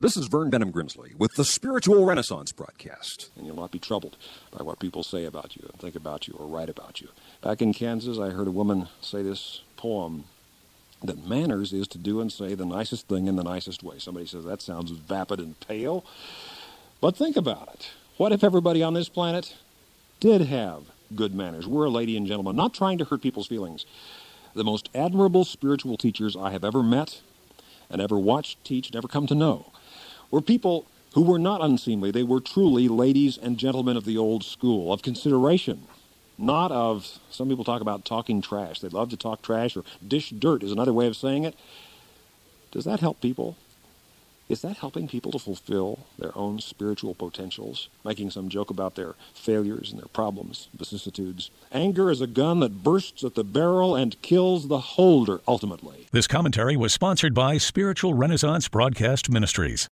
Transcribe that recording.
This is Vern Benham Grimsley with the Spiritual Renaissance broadcast. And you'll not be troubled by what people say about you think about you or write about you. Back in Kansas, I heard a woman say this poem that manners is to do and say the nicest thing in the nicest way. Somebody says that sounds vapid and pale. But think about it. What if everybody on this planet did have good manners? We're a lady and gentleman, not trying to hurt people's feelings. The most admirable spiritual teachers I have ever met and ever watched teach and ever come to know were people who were not unseemly. They were truly ladies and gentlemen of the old school, of consideration, not of, some people talk about talking trash. They love to talk trash, or dish dirt is another way of saying it. Does that help people? Is that helping people to fulfill their own spiritual potentials? Making some joke about their failures and their problems, vicissitudes. Anger is a gun that bursts at the barrel and kills the holder ultimately. This commentary was sponsored by Spiritual Renaissance Broadcast Ministries.